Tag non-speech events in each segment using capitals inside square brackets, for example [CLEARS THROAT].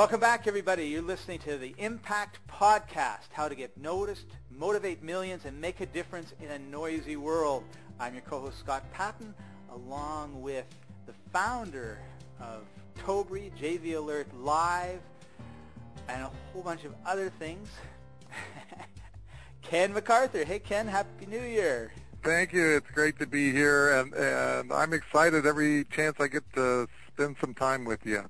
Welcome back, everybody. You're listening to the Impact Podcast, how to get noticed, motivate millions, and make a difference in a noisy world. I'm your co-host, Scott Patton, along with the founder of Tobri, JV Alert Live, and a whole bunch of other things. [LAUGHS] Ken McArthur. Hey, Ken, Happy New Year. Thank you. It's great to be here, and, and I'm excited every chance I get to spend some time with you.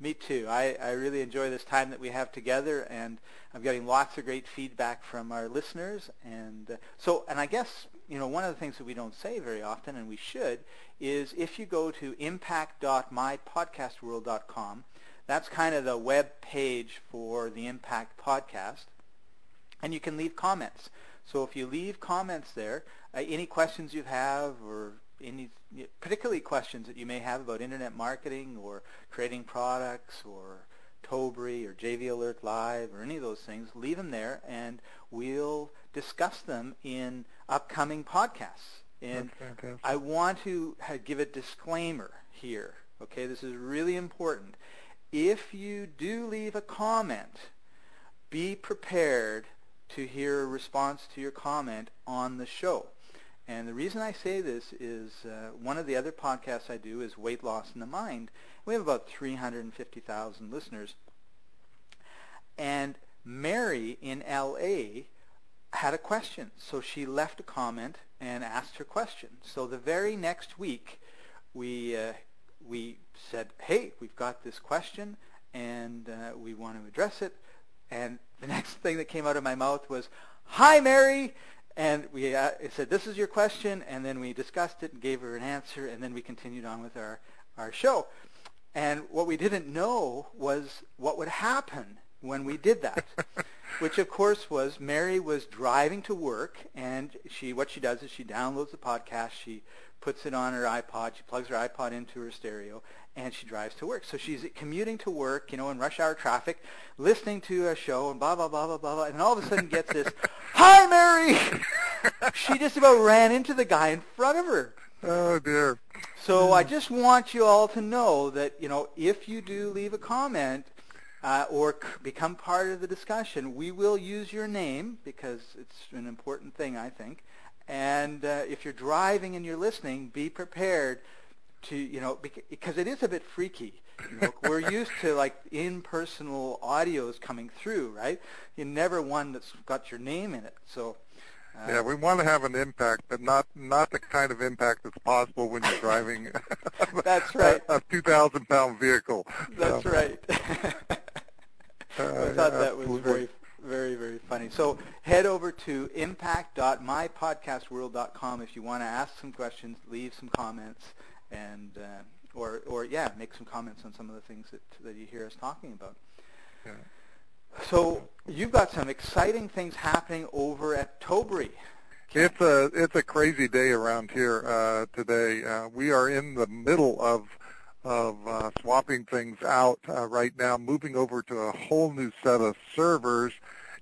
Me too. I, I really enjoy this time that we have together, and I'm getting lots of great feedback from our listeners. And uh, so, and I guess you know one of the things that we don't say very often, and we should, is if you go to impact.mypodcastworld.com, that's kind of the web page for the Impact Podcast, and you can leave comments. So if you leave comments there, uh, any questions you have or any particularly questions that you may have about internet marketing or creating products or Tobri or JV Alert Live or any of those things, leave them there and we'll discuss them in upcoming podcasts. And I want to give a disclaimer here. Okay, this is really important. If you do leave a comment, be prepared to hear a response to your comment on the show. And the reason I say this is uh, one of the other podcasts I do is Weight Loss in the Mind. We have about 350,000 listeners. And Mary in LA had a question. So she left a comment and asked her question. So the very next week, we, uh, we said, hey, we've got this question and uh, we want to address it. And the [LAUGHS] next thing that came out of my mouth was, hi, Mary. And we uh, said, this is your question, and then we discussed it and gave her an answer, and then we continued on with our, our show. And what we didn't know was what would happen when we did that, [LAUGHS] which of course was Mary was driving to work, and she what she does is she downloads the podcast, she puts it on her iPod, she plugs her iPod into her stereo, and she drives to work. So she's commuting to work, you know, in rush hour traffic, listening to a show, and blah blah blah blah blah, blah and all of a sudden gets this, [LAUGHS] "Hi, Mary!" [LAUGHS] she just about ran into the guy in front of her. Oh dear. So I just want you all to know that you know if you do leave a comment uh, or c- become part of the discussion, we will use your name because it's an important thing, I think. And uh, if you're driving and you're listening, be prepared to you know because it is a bit freaky. Know, we're used to like impersonal audios coming through, right? You never one that's got your name in it. So uh, yeah, we want to have an impact, but not not the kind of impact that's possible when you're driving. [LAUGHS] that's right. A, a two thousand pound vehicle. That's so. right. [LAUGHS] uh, I thought that was very very very funny. So head over to impact.mypodcastworld.com if you want to ask some questions, leave some comments, and uh, or or yeah, make some comments on some of the things that that you hear us talking about. Yeah. So you've got some exciting things happening over at Tobri. It's a it's a crazy day around here uh, today. Uh, we are in the middle of of uh, swapping things out uh, right now, moving over to a whole new set of servers,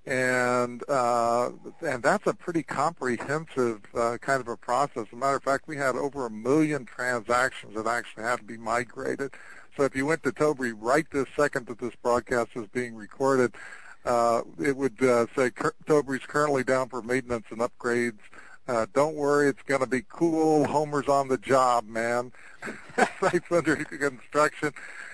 and uh, and that's a pretty comprehensive uh, kind of a process. As a matter of fact, we had over a million transactions that actually had to be migrated. So if you went to Tobri right this second that this broadcast is being recorded, uh, it would uh, say Tobri's currently down for maintenance and upgrades. Uh, don't worry, it's going to be cool. Homer's on the job, man. [LAUGHS] Site's under construction,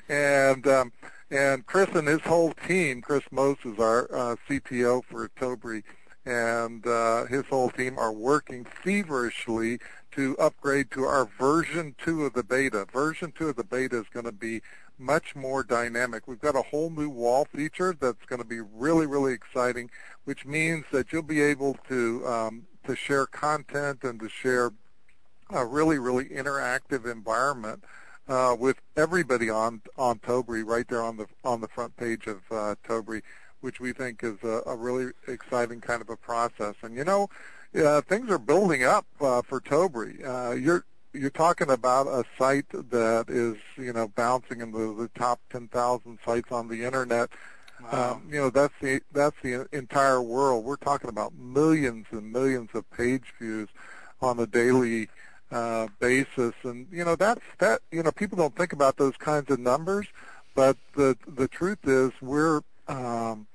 and um, and Chris and his whole team. Chris Mose is our uh, CTO for Tobri, and uh, his whole team are working feverishly to upgrade to our version 2 of the beta. Version 2 of the beta is going to be much more dynamic. We've got a whole new wall feature that's going to be really, really exciting, which means that you'll be able to um, to share content and to share a really, really interactive environment uh, with everybody on on Tobri right there on the on the front page of uh, Tobri, which we think is a, a really exciting kind of a process. And you know, uh, things are building up uh, for Tobri. Uh, you're you're talking about a site that is you know bouncing into the top 10,000 sites on the internet. Wow. Um, you know that's the that's the entire world. We're talking about millions and millions of page views on a daily uh, basis, and you know that's that. You know people don't think about those kinds of numbers, but the the truth is we're um,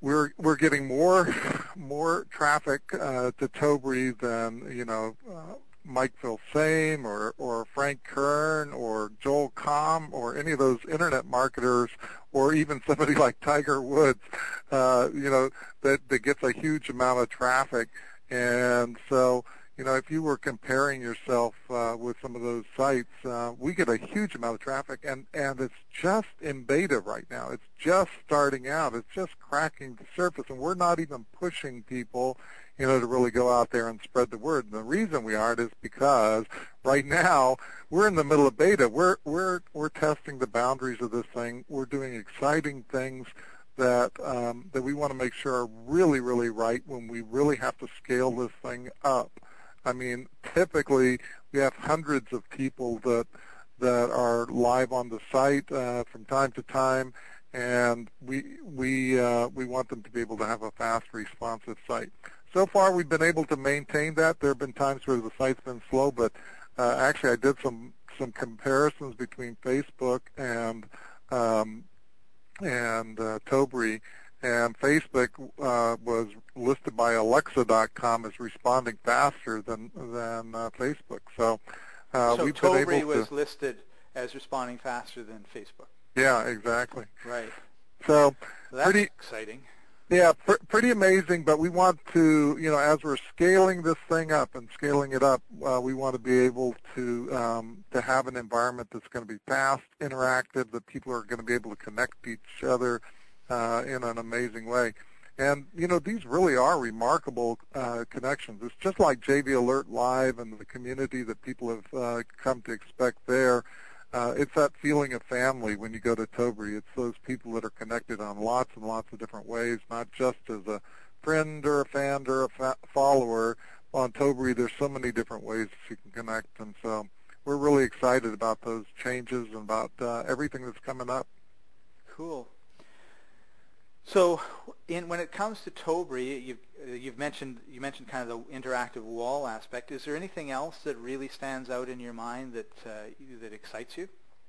we're we're getting more [LAUGHS] more traffic uh, to Tobri than you know uh, Mike Filsaime or or Frank Kern or Joel Comm or any of those internet marketers or even [LAUGHS] somebody like Tiger Woods, uh, you know that that gets a huge amount of traffic, and so you know, if you were comparing yourself uh, with some of those sites, uh, we get a huge amount of traffic, and and it's just in beta right now. It's just starting out. It's just cracking the surface, and we're not even pushing people, you know, to really go out there and spread the word. And the reason we aren't is because right now we're in the middle of beta. We're we're we're testing the boundaries of this thing. We're doing exciting things that um, that we want to make sure are really really right when we really have to scale this thing up. I mean, typically we have hundreds of people that that are live on the site uh, from time to time, and we we uh, we want them to be able to have a fast, responsive site. So far, we've been able to maintain that. There have been times where the site's been slow, but uh, actually, I did some some comparisons between Facebook and um, and uh, Tobri, and Facebook uh, was listed by Alexa.com as responding faster than than uh, Facebook. So, uh, so we've been able was to. listed as responding faster than Facebook. Yeah, exactly. Right. So that's pretty exciting. yeah, pr- pretty amazing. But we want to, you know, as we're scaling this thing up and scaling it up, uh, we want to be able to um, to have an environment that's going to be fast, interactive, that people are going to be able to connect to each other uh, in an amazing way. And you know these really are remarkable uh, connections. It's just like JV Alert Live and the community that people have uh, come to expect there. Uh, it's that feeling of family when you go to Tobri. It's those people that are connected on lots and lots of different ways, not just as a friend or a fan or a fa- follower. On Tobri, there's so many different ways you can connect, and so we're really excited about those changes and about uh, everything that's coming up. Cool. So, in, when it comes to Tobri, you've, you've mentioned you mentioned kind of the interactive wall aspect. Is there anything else that really stands out in your mind that uh, that excites you?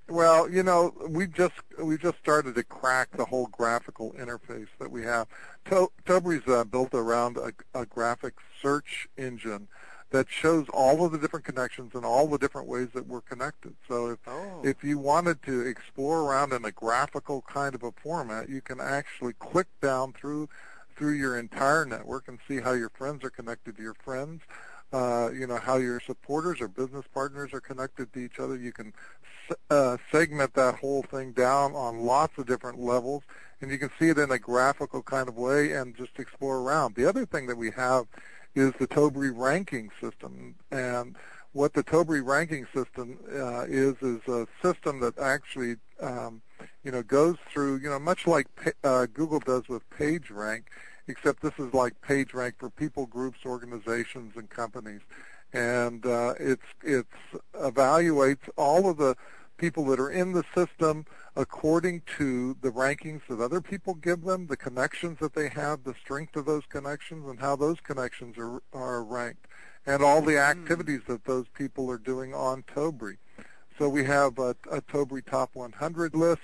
Well, you know, we just we just started to crack the whole graphical interface that we have. To- Tobri's uh, built around a, a graphic search engine that shows all of the different connections and all the different ways that we're connected. So if. If you wanted to explore around in a graphical kind of a format, you can actually click down through through your entire network and see how your friends are connected to your friends. Uh, you know how your supporters or business partners are connected to each other. You can uh, segment that whole thing down on lots of different levels, and you can see it in a graphical kind of way and just explore around. The other thing that we have is the Tobri ranking system, and what the Tobri ranking system uh, is is a system that actually um, you know goes through you know much like uh, Google does with PageRank, except this is like PageRank for people, groups, organizations, and companies, and uh, it's it's evaluates all of the people that are in the system according to the rankings that other people give them, the connections that they have, the strength of those connections, and how those connections are, are ranked, and all the activities that those people are doing on Tobree. So we have a, a Tobree Top 100 list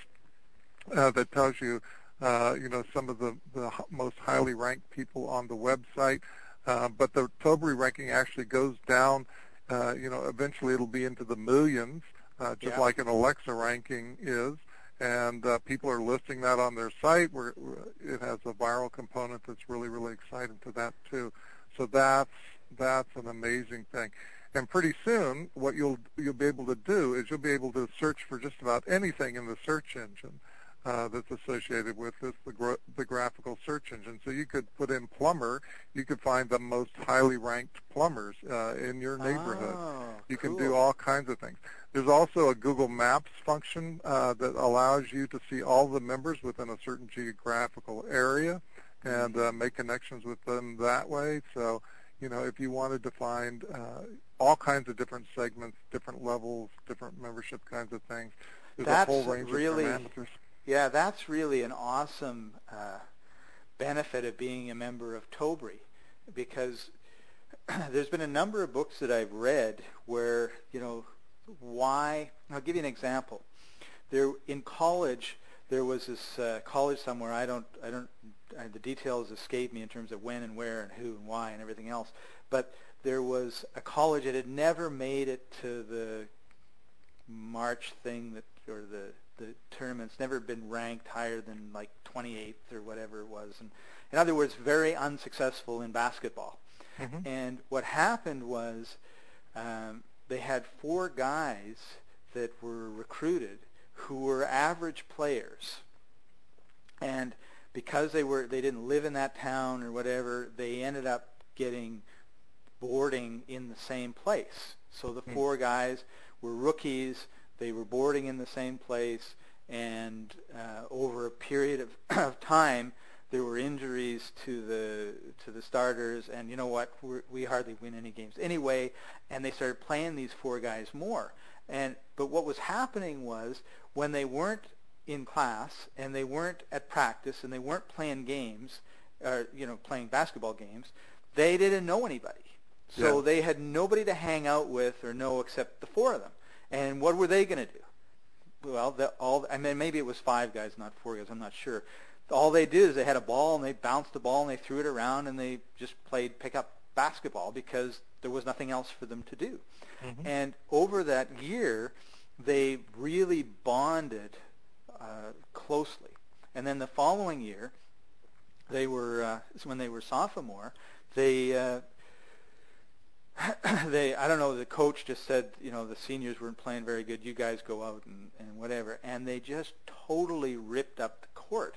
uh, that tells you, uh, you know, some of the, the most highly ranked people on the website. Uh, but the Tobree ranking actually goes down. Uh, you know, eventually it'll be into the millions, uh, just Yeah. like an Alexa ranking is. And uh, people are listing that on their site. Where it has a viral component that's really, really exciting to that too. So that's that's an amazing thing. And pretty soon, what you'll you'll be able to do is you'll be able to search for just about anything in the search engine uh, that's associated with this, the, gra- the graphical search engine. So you could put in plumber, you could find the most highly ranked plumbers uh, in your neighborhood. Oh, You can do all kinds of things. There's also a Google Maps function uh, that allows you to see all the members within a certain geographical area and uh, make connections with them that way. So, you know, if you wanted to find uh, all kinds of different segments, different levels, different membership kinds of things, there's That's a whole range really- of parameters. Yeah, that's really an awesome uh, benefit of being a member of Tobri because [CLEARS THROAT] there's been a number of books that I've read where, you know, why, I'll give you an example. there in college there was this uh, college somewhere. I don't I don't uh, the details escape me in terms of when and where and who and why and everything else. But there was a college that had never made it to the March thing that or the the tournament's never been ranked higher than like 28th or whatever it was. And in other words, very unsuccessful in basketball. Mm-hmm. And what happened was um, they had four guys that were recruited who were average players. And because they were they didn't live in that town or whatever, they ended up getting boarding in the same place. So the mm-hmm. four guys were rookies they were boarding in the same place, and uh, over a period of, [CLEARS THROAT] of time, there were injuries to the to the starters, and you know what? We're, we hardly win any games anyway. And they started playing these four guys more. And but what was happening was when they weren't in class and they weren't at practice and they weren't playing games, or you know, playing basketball games, they didn't know anybody. So yeah. they had nobody to hang out with or know except the four of them. And what were they going to do? Well, the, all I mean, maybe it was five guys, not four guys. I'm not sure. All they did is they had a ball and they bounced the ball and they threw it around and they just played pickup basketball because there was nothing else for them to do. Mm-hmm. And over that year, they really bonded uh, closely. And then the following year, they were uh, when they were sophomore, they uh, [COUGHS] they I don't know the coach just said you know the seniors weren't playing very good you guys go out and, and whatever and they just totally ripped up the court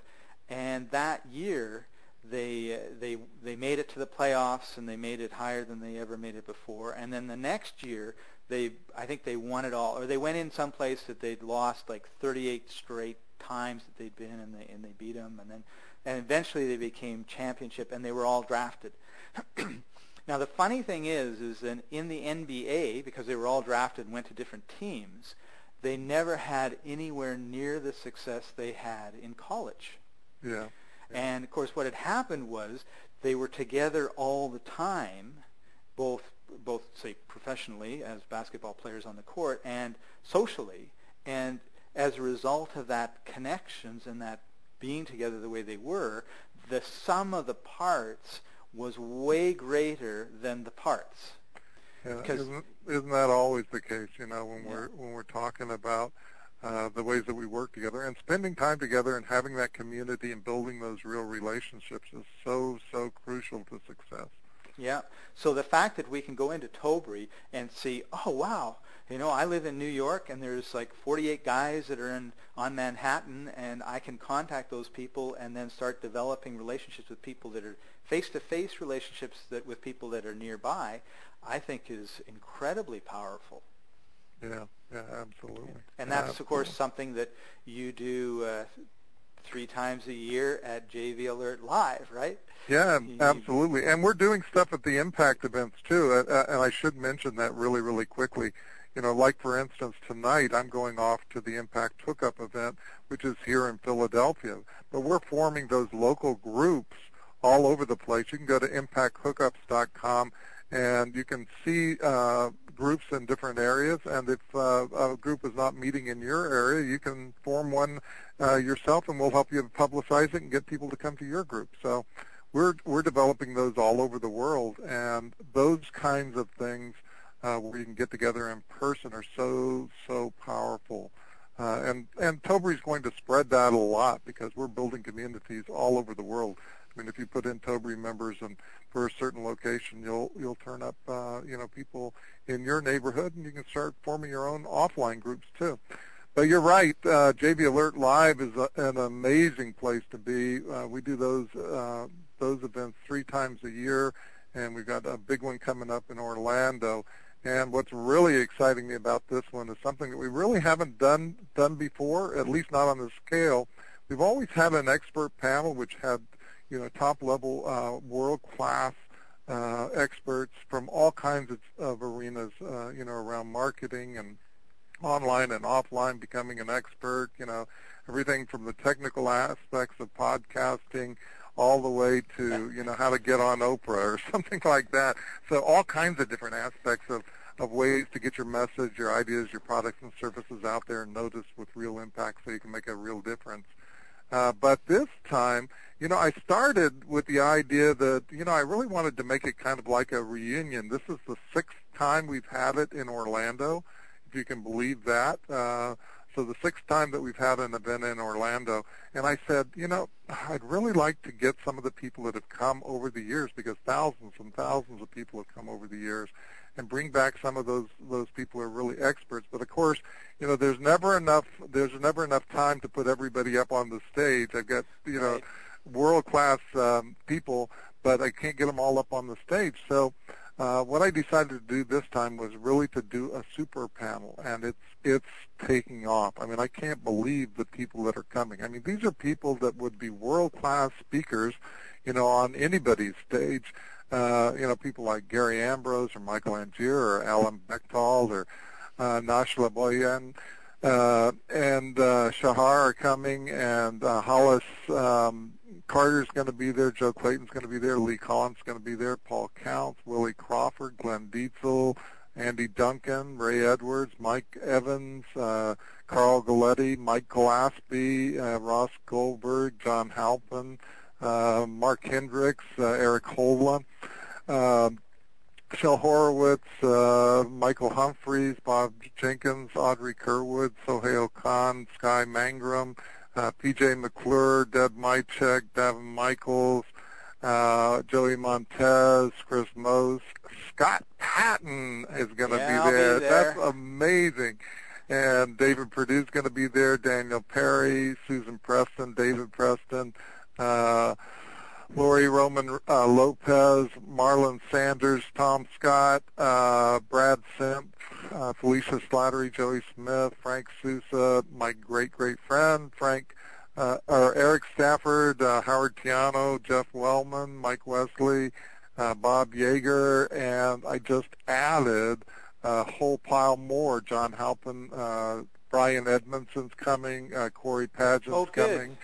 and that year they uh, they they made it to the playoffs and they made it higher than they ever made it before and then the next year they I think they won it all or they went in some place that they'd lost like 38 straight times that they'd been and they and they beat them and then and eventually they became championship and they were all drafted [CLEARS THROAT] Now the funny thing is, is that in the NBA, because they were all drafted and went to different teams, they never had anywhere near the success they had in college. Yeah. yeah. And of course, what had happened was they were together all the time, both both say professionally as basketball players on the court and socially, and as a result of that connections and that being together the way they were, the sum of the parts was way greater than the parts. Yeah, isn't, isn't that always the case? You know, when yeah. we're when we're talking about uh, the ways that we work together and spending time together and having that community and building those real relationships is so so crucial to success. Yeah. So the fact that we can go into Tobri and see, oh wow, you know, I live in New York and there's like 48 guys that are in on Manhattan and I can contact those people and then start developing relationships with people that are face-to-face relationships that with people that are nearby, I think is incredibly powerful. Yeah, yeah, absolutely. And that's absolutely. of course something that you do uh, three times a year at JV Alert Live, right? Yeah, absolutely. And we're doing stuff at the Impact events too. Uh, uh, and I should mention that really, really quickly. You know, like for instance, tonight I'm going off to the Impact Hookup event, which is here in Philadelphia. But we're forming those local groups all over the place. You can go to impacthookups.com and you can see uh, groups in different areas. And if uh, a group is not meeting in your area, you can form one uh, yourself, and we'll help you publicize it and get people to come to your group. So we're we're developing those all over the world, and those kinds of things uh, where you can get together in person are so so powerful. Uh, and and is going to spread that a lot because we're building communities all over the world. I mean, if you put in Tobri members and for a certain location, you'll you'll turn up, uh, you know, people in your neighborhood, and you can start forming your own offline groups too. But you're right. Uh, JV Alert Live is a, an amazing place to be. Uh, we do those uh, those events three times a year, and we've got a big one coming up in Orlando. And what's really exciting me about this one is something that we really haven't done done before, at least not on this scale. We've always had an expert panel which had you know, top-level, uh, world-class uh, experts from all kinds of, of arenas, uh, you know, around marketing and online and offline, becoming an expert, you know, everything from the technical aspects of podcasting all the way to, you know, how to get on Oprah or [LAUGHS] something like that. So all kinds of different aspects of, of ways to get your message, your ideas, your products and services out there and noticed with real impact so you can make a real difference. Uh, but this time, you know, I started with the idea that, you know, I really wanted to make it kind of like a reunion. This is the sixth time we've had it in Orlando, if you can believe that. Uh, so the sixth time that we've had an event in Orlando. And I said, you know, I'd really like to get some of the people that have come over the years, because thousands and thousands of people have come over the years, and bring back some of those those people who are really experts. But of course, you know, there's never enough there's never enough time to put everybody up on the stage. I've got you know Right. world class um, people, but I can't get them all up on the stage. So uh, what I decided to do this time was really to do a super panel, and it's it's taking off. I mean, I can't believe the people that are coming. I mean, these are people that would be world class speakers, you know, on anybody's stage. Uh, you know, people like Gary Ambrose or Michael Angier or Alan Bechtold or uh, Nash Laboyan. Uh, and uh, Shahar are coming, and uh, Hollis um, Carter's going to be there, Joe Clayton's going to be there, Lee Collins going to be there, Paul Counts, Willie Crawford, Glenn Dietzel, Andy Duncan, Ray Edwards, Mike Evans, uh, Carl Galletti, Mike Gillespie, uh, Ross Goldberg, John Halpin, uh, Mark Hendricks, Eric Holland, Shel Horowitz, uh, Michael Humphreys, Bob Jenkins, Audrey Kerwood, Sohail Khan, Sky Mangrum, uh, PJ McClure, Deb Micek, Devin Michaels, uh, Joey Montez, Chris Mose, Scott Patton is going to Yeah, be I'll be there. there. That's amazing. And David Perdew's going to be there. Daniel Perry, Susan Preston, David Preston, uh, Lori Roman uh, Lopez, Marlon Sanders, Tom Scott, uh, Brad Simp, uh, Felicia Slattery, Joey Smith, Frank Sousa, my great great friend Frank, uh, or Eric Stafford, uh, Howard Tiano, Jeff Wellman, Mike Wesley, uh, Bob Yeager, and I just added a whole pile more. John Halpin, uh, Brian Edmondson's coming, uh, Corey Pageant's Oh, coming.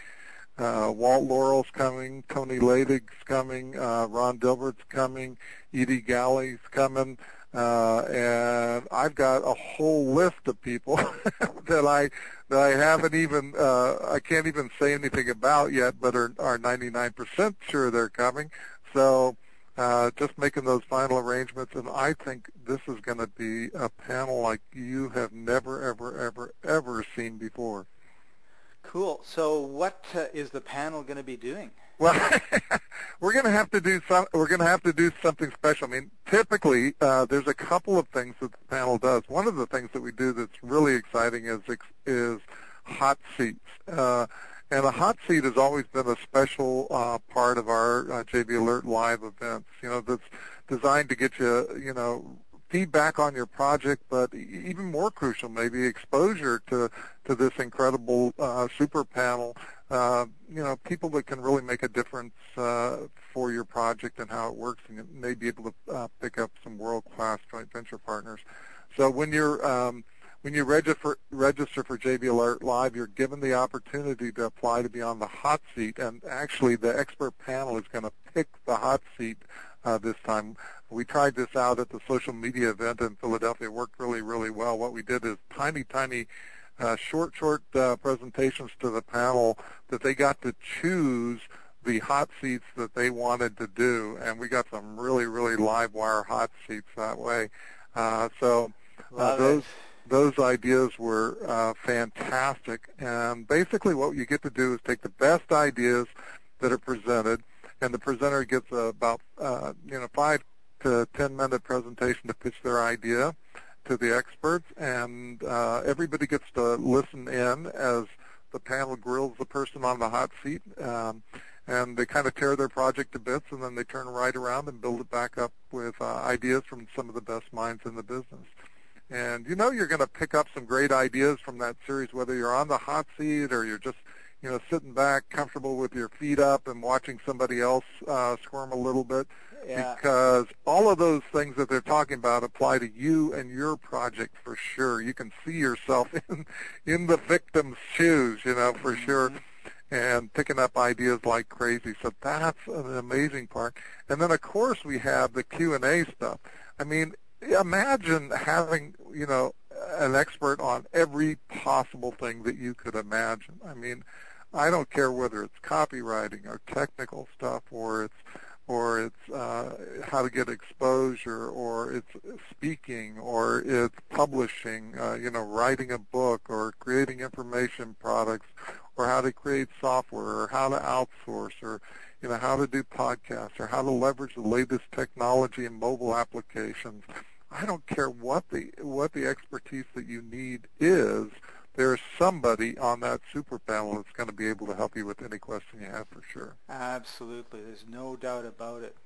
Uh, Walt Laurel's coming, Tony Ladig's coming, uh, Ron Dilbert's coming, Edie Galley's coming, uh, and I've got a whole list of people [LAUGHS] that I that I haven't even uh, I can't even say anything about yet, but are are 99% sure they're coming. So uh, just making those final arrangements, and I think this is going to be a panel like you have never, ever, ever, ever seen before. Cool. So what uh, is the panel going to be doing? Well, [LAUGHS] we're going to have to do some. We're going to have to do something special. I mean, typically uh, there's a couple of things that the panel does. One of the things that we do that's really exciting is is hot seats. Uh, and a hot seat has always been a special uh, part of our uh, Alert live events. You know, that's designed to get you, you know, feedback on your project, but even more crucial, maybe exposure to to this incredible uh, super panel. Uh, you know, people that can really make a difference uh, for your project and how it works, and may be able to uh, pick up some world-class joint venture partners. So when you're um, when you register register for JV Alert Live, you're given the opportunity to apply to be on the hot seat, and actually the expert panel is going to pick the hot seat this time. We tried this out at the social media event in Philadelphia. It worked really, really well. What we did is tiny, tiny, uh, short, short uh, presentations to the panel that they got to choose the hot seats that they wanted to do, and we got some really, really live wire hot seats that way. Uh, so uh, those it. those ideas were uh, fantastic. And basically, what you get to do is take the best ideas that are presented, and the presenter gets about uh, you know five to ten minute presentation to pitch their idea to the experts, and uh, everybody gets to listen in as the panel grills the person on the hot seat. Um, and they kind of tear their project to bits, and then they turn right around and build it back up with uh, ideas from some of the best minds in the business. And you know you're going to pick up some great ideas from that series, whether you're on the hot seat or you're just, you know, sitting back, comfortable with your feet up and watching somebody else uh, squirm a little bit. Yeah. Because all of those things that they're talking about apply to you and your project for sure. You can see yourself [LAUGHS] in in the victim's shoes, you know, for sure and picking up ideas like crazy. So that's an amazing part. And then of course we have the Q and A stuff. I mean, imagine having, you know, an expert on every possible thing that you could imagine. I mean, I don't care whether it's copywriting or technical stuff or it's or it's uh, how to get exposure, or it's speaking, or it's publishing, uh, you know, writing a book, or creating information products, or how to create software, or how to outsource, or you know, how to do podcasts, or how to leverage the latest technology and mobile applications. I don't care what the what the expertise that you need is there's somebody on that super panel that's going to be able to help you with any question you have for sure. Absolutely. There's no doubt about it.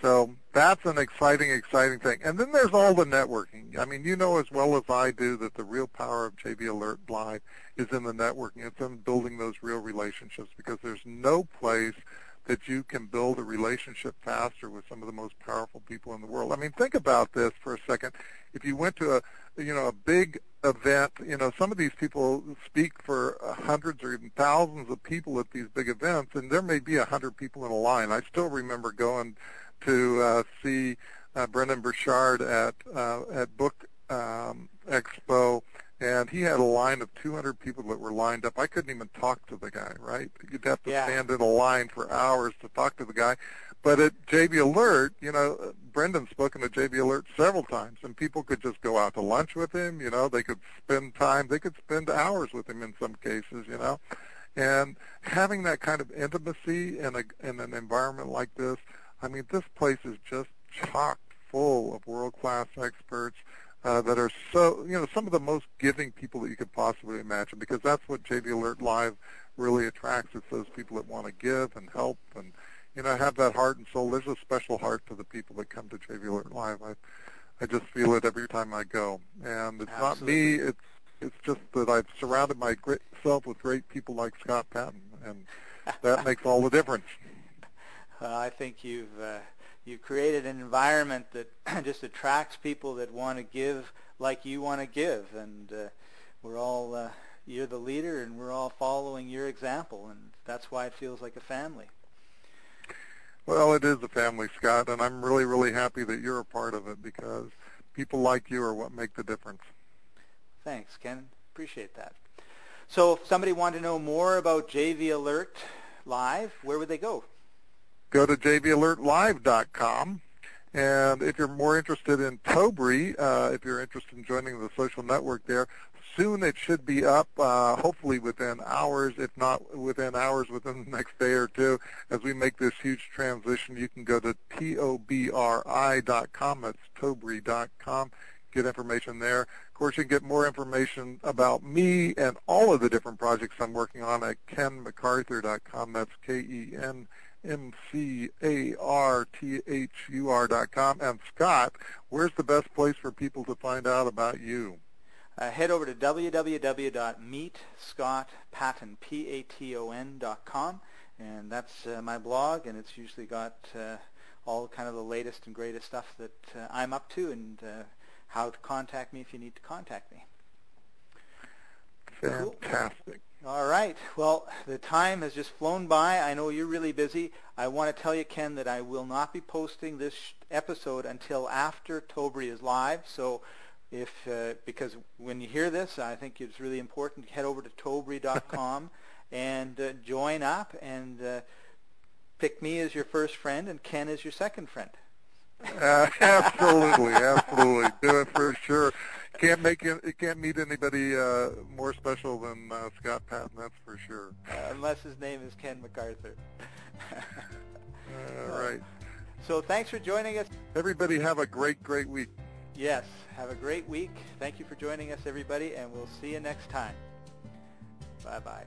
So that's an exciting, exciting thing. And then there's all the networking. I mean, you know as well as I do that the real power of JV Alert Live is in the networking. It's in building those real relationships because there's no place that you can build a relationship faster with some of the most powerful people in the world. I mean, think about this for a second. If you went to a, you know, a big event, you know, some of these people speak for hundreds or even thousands of people at these big events, and there may be a hundred people in a line. I still remember going to uh, see uh, Brendon Burchard at uh, at Book um, Expo and he had a line of 200 people that were lined up. I couldn't even talk to the guy, right? You'd have to yeah. stand in a line for hours to talk to the guy. But at JV Alert, you know, Brendon's spoken at JV Alert several times, and people could just go out to lunch with him. You know, they could spend time, they could spend hours with him in some cases. You know, and having that kind of intimacy in a in an environment like this, I mean, this place is just chock full of world class experts uh, that are so, you know, some of the most giving people that you could possibly imagine because that's what JV Alert Live really attracts. It's those people that want to give and help and, you know, have that heart and soul. There's a special heart to the people that come to JV Alert Live. I, I just feel it every time I go. And it's Absolutely. not me. It's it's just that I've surrounded myself with great people like Scott Patton, and that [LAUGHS] makes all the difference. Uh, I think you've uh, you've created an environment that [CLEARS THROAT] just attracts people that want to give like you want to give, and uh, we're all uh, you're the leader, and we're all following your example, and that's why it feels like a family. Well, it is a family, Scott, and I'm really, really happy that you're a part of it because people like you are what make the difference. Thanks, Ken. Appreciate that. So if somebody wanted to know more about JV Alert Live, where would they go? Go to jvalertlive.com. And if you're more interested in Tobri, uh, if you're interested in joining the social network there, soon it should be up, uh, hopefully within hours, if not within hours, within the next day or two. As we make this huge transition, you can go to tobri.com. That's tobri.com. Get information there. Of course, you can get more information about me and all of the different projects I'm working on at kenmcarthur.com. That's K-E-N M-C-A-R-T-H-U-R dot com. And Scott, where's the best place for people to find out about you? Uh, head over to www.meetscottpatton.com, and that's uh, my blog, and it's usually got uh, all kind of the latest and greatest stuff that uh, I'm up to and uh, how to contact me if you need to contact me. Fantastic. Cool. All right. Well, the time has just flown by. I know you're really busy. I want to tell you, Ken, that I will not be posting this episode until after Tobri is live. So if uh, because when you hear this, I think it's really important to head over to tobri.com [LAUGHS] and uh, join up and uh, pick me as your first friend and Ken as your second friend. Uh, [LAUGHS] absolutely, absolutely. Do it for sure. Can't make it. it can't meet anybody uh, more special than uh, Scott Patton. That's for sure. Uh, unless his name is Ken McArthur. All right. [LAUGHS] So thanks for joining us. Everybody have a great, great week. Yes. Have a great week. Thank you for joining us, everybody, and we'll see you next time. Bye-bye.